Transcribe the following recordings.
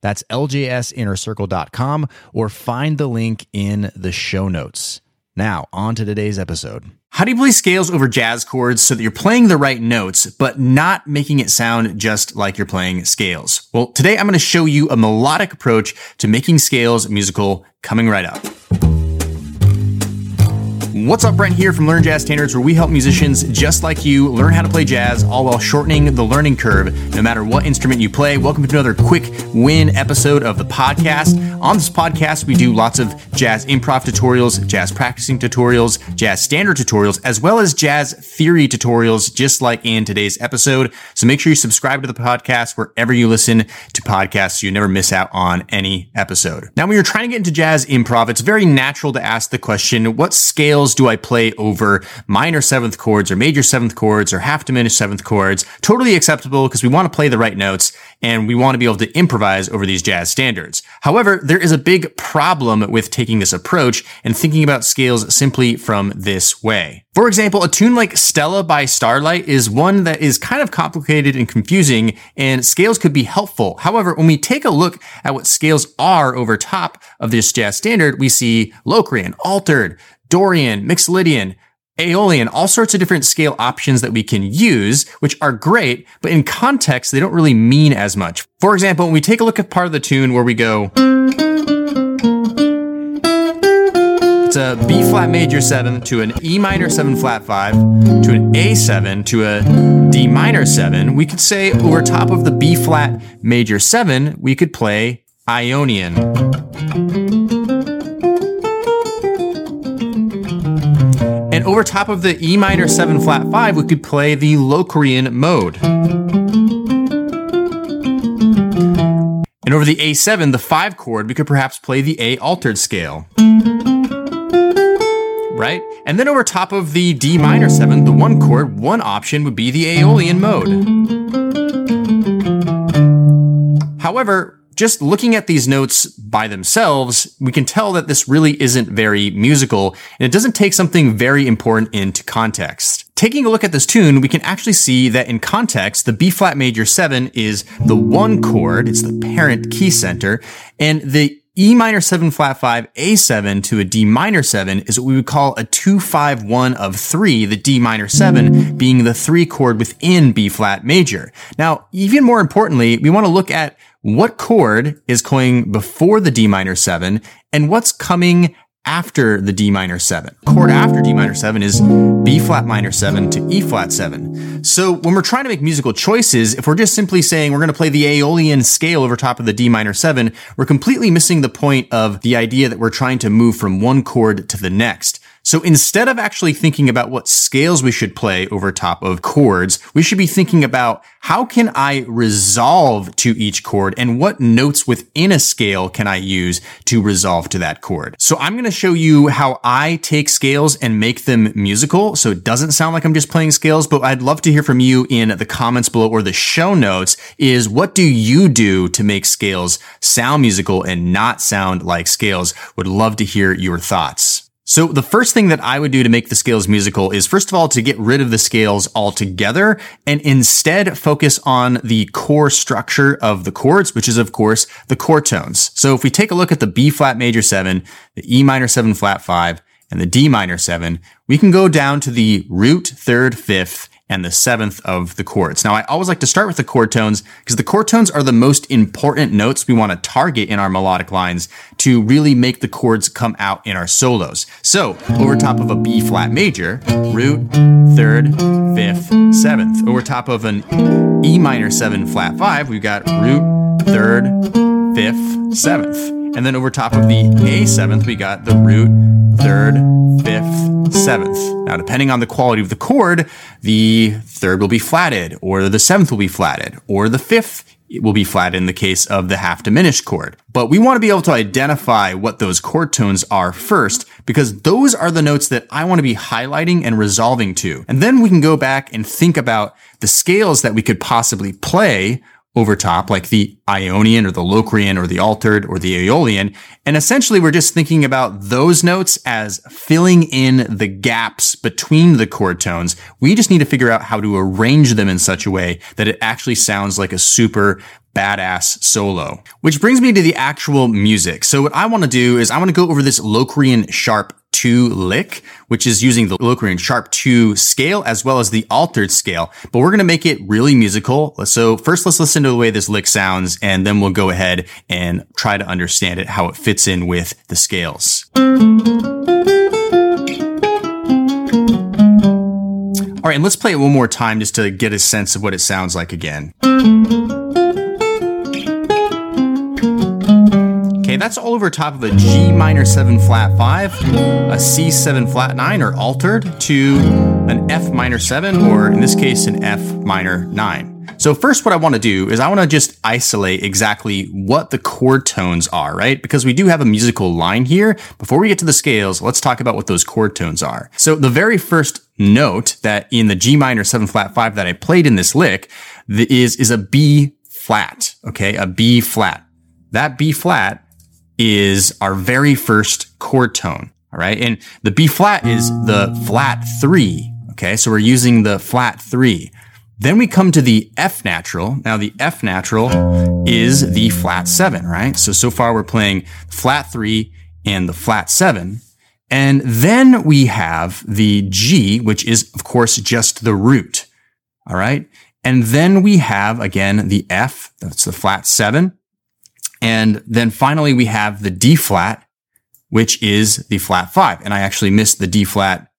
That's ljsinnercircle.com or find the link in the show notes. Now, on to today's episode. How do you play scales over jazz chords so that you're playing the right notes, but not making it sound just like you're playing scales? Well, today I'm going to show you a melodic approach to making scales musical coming right up. What's up, Brent here from Learn Jazz Standards, where we help musicians just like you learn how to play jazz, all while shortening the learning curve, no matter what instrument you play. Welcome to another quick win episode of the podcast. On this podcast, we do lots of jazz improv tutorials, jazz practicing tutorials, jazz standard tutorials, as well as jazz theory tutorials, just like in today's episode. So make sure you subscribe to the podcast wherever you listen to podcasts so you never miss out on any episode. Now, when you're trying to get into jazz improv, it's very natural to ask the question, what scales do I play over minor seventh chords or major seventh chords or half diminished seventh chords? Totally acceptable because we want to play the right notes and we want to be able to improvise over these jazz standards. However, there is a big problem with taking this approach and thinking about scales simply from this way. For example, a tune like Stella by Starlight is one that is kind of complicated and confusing, and scales could be helpful. However, when we take a look at what scales are over top of this jazz standard, we see Locrian, altered, Dorian, Mixolydian, Aeolian, all sorts of different scale options that we can use, which are great, but in context, they don't really mean as much. For example, when we take a look at part of the tune where we go, it's a B flat major 7 to an E minor 7 flat 5 to an A7 to a D minor 7, we could say over top of the B flat major 7, we could play Ionian. Over top of the E minor 7 flat 5, we could play the Locrian mode. And over the A7, the 5 chord, we could perhaps play the A altered scale. Right? And then over top of the D minor 7, the 1 chord, one option would be the Aeolian mode. However, just looking at these notes by themselves, we can tell that this really isn't very musical and it doesn't take something very important into context. Taking a look at this tune, we can actually see that in context, the B flat major 7 is the one chord, it's the parent key center, and the E minor 7 flat 5 A7 to a D minor 7 is what we would call a 2 5 1 of 3, the D minor 7 being the 3 chord within B flat major. Now, even more importantly, we want to look at what chord is going before the D minor 7 and what's coming after the D minor 7. Chord after D minor 7 is B flat minor 7 to E flat 7. So when we're trying to make musical choices, if we're just simply saying we're going to play the Aeolian scale over top of the D minor 7, we're completely missing the point of the idea that we're trying to move from one chord to the next. So instead of actually thinking about what scales we should play over top of chords, we should be thinking about how can I resolve to each chord and what notes within a scale can I use to resolve to that chord. So I'm going to show you how I take scales and make them musical. So it doesn't sound like I'm just playing scales, but I'd love to hear from you in the comments below or the show notes is what do you do to make scales sound musical and not sound like scales? Would love to hear your thoughts. So the first thing that I would do to make the scales musical is first of all to get rid of the scales altogether and instead focus on the core structure of the chords, which is of course the chord tones. So if we take a look at the B flat major 7, the E minor 7 flat 5, and the D minor 7, we can go down to the root, third, fifth, and the seventh of the chords. Now, I always like to start with the chord tones because the chord tones are the most important notes we want to target in our melodic lines to really make the chords come out in our solos. So, over top of a B flat major, root, third, fifth, seventh. Over top of an E minor seven flat five, we've got root, third, fifth, seventh. And then over top of the A seventh, we got the root, third, fifth, seventh. Now, depending on the quality of the chord, the third will be flatted, or the seventh will be flatted, or the fifth will be flat in the case of the half diminished chord. But we want to be able to identify what those chord tones are first because those are the notes that I want to be highlighting and resolving to. And then we can go back and think about the scales that we could possibly play over top, like the Ionian or the Locrian or the altered or the Aeolian. And essentially we're just thinking about those notes as filling in the gaps between the chord tones. We just need to figure out how to arrange them in such a way that it actually sounds like a super badass solo. Which brings me to the actual music. So what I want to do is I want to go over this Locrian sharp 2 lick, which is using the Locrian sharp 2 scale as well as the altered scale, but we're going to make it really musical. So first let's listen to the way this lick sounds and then we'll go ahead and try to understand it, how it fits in with the scales. All right, and let's play it one more time just to get a sense of what it sounds like again. Okay, that's all over top of a G minor 7 flat 5, a C7 flat 9 or altered to an F minor 7 or in this case an F minor 9. So first what I want to do is I want to just isolate exactly what the chord tones are, right? Because we do have a musical line here. Before we get to the scales, let's talk about what those chord tones are. So the very first note that in the G minor 7 flat 5 that I played in this lick is, is a B flat, okay? A B flat. That B flat is our very first chord tone. All right. And the B flat is the flat three. Okay. So we're using the flat three. Then we come to the F natural. Now the F natural is the flat seven, right? So, so far we're playing flat three and the flat seven. And then we have the G, which is of course just the root. All right. And then we have again the F, that's the flat seven. And then finally we have the D flat, which is the flat five. And I actually missed the D flat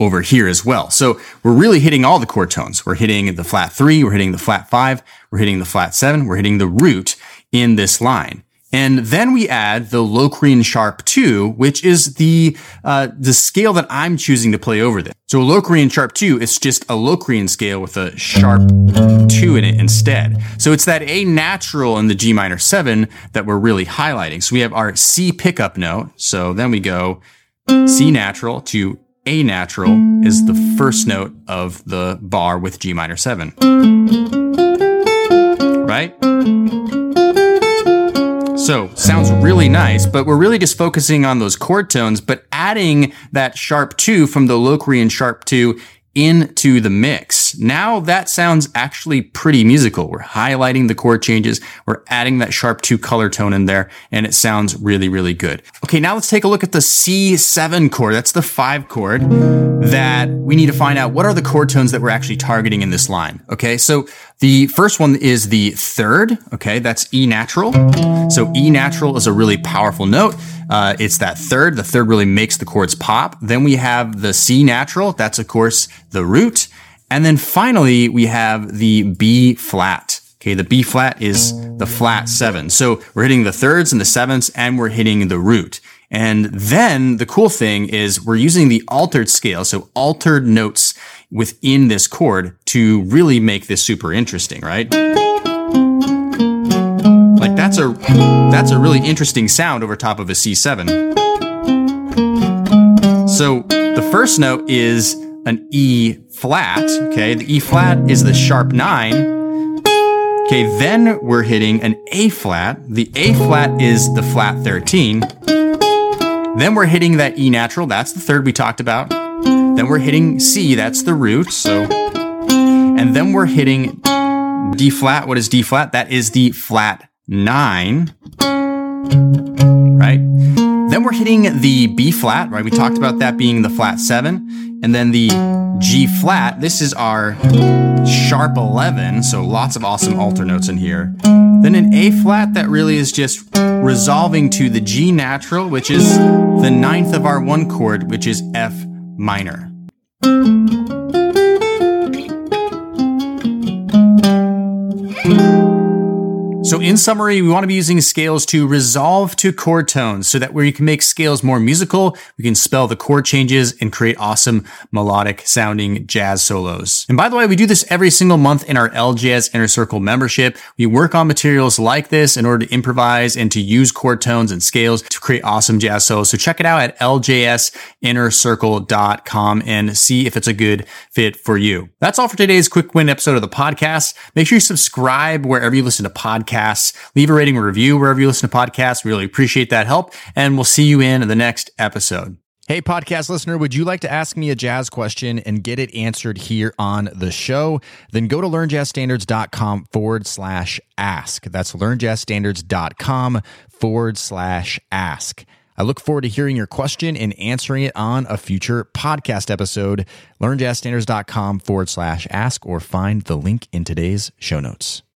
over here as well. So we're really hitting all the chord tones. We're hitting the flat three, we're hitting the flat five, we're hitting the flat seven, we're hitting the root in this line. And then we add the Locrian sharp 2, which is the uh, the scale that I'm choosing to play over this. So Locrian sharp 2 is just a Locrian scale with a sharp 2 in it instead. So it's that A natural in the G minor 7 that we're really highlighting. So we have our C pickup note. So then we go C natural to A natural is the first note of the bar with G minor 7. Right? So sounds really nice, but we're really just focusing on those chord tones, but adding that sharp two from the Locrian sharp two into the mix. Now that sounds actually pretty musical. We're highlighting the chord changes. We're adding that sharp two color tone in there and it sounds really, really good. Okay. Now let's take a look at the C7 chord. That's the five chord that we need to find out what are the chord tones that we're actually targeting in this line. Okay. So the first one is the third. Okay. That's E natural. So E natural is a really powerful note. Uh, it's that third. The third really makes the chords pop. Then we have the C natural. That's of course the root. And then finally we have the B flat. Okay. The B flat is the flat seven. So we're hitting the thirds and the sevenths and we're hitting the root. And then the cool thing is we're using the altered scale. So altered notes within this chord to really make this super interesting, right? That's a that's a really interesting sound over top of a C7. So the first note is an E flat, okay? The E flat is the sharp 9. Okay, then we're hitting an A flat. The A flat is the flat 13. Then we're hitting that E natural, that's the third we talked about. Then we're hitting C, that's the root, so and then we're hitting D flat. What is D flat? That is the flat nine, right? Then we're hitting the B flat, right? We talked about that being the flat seven. And then the G flat, this is our sharp 11. So lots of awesome alter notes in here. Then an A flat that really is just resolving to the G natural, which is the ninth of our one chord, which is F minor. So in summary, we want to be using scales to resolve to chord tones so that where you can make scales more musical, we can spell the chord changes and create awesome melodic sounding jazz solos. And by the way, we do this every single month in our LJS Inner Circle membership. We work on materials like this in order to improvise and to use chord tones and scales to create awesome jazz solos. So check it out at ljsinnercircle.com and see if it's a good fit for you. That's all for today's quick win episode of the podcast. Make sure you subscribe wherever you listen to podcasts. Leave a rating or review wherever you listen to podcasts. We really appreciate that help. And we'll see you in the next episode. Hey, podcast listener, would you like to ask me a jazz question and get it answered here on the show? Then go to learnjazzstandards.com forward slash ask. That's learnjazzstandards.com forward slash ask. I look forward to hearing your question and answering it on a future podcast episode. LearnJazzStandards.com forward slash ask or find the link in today's show notes.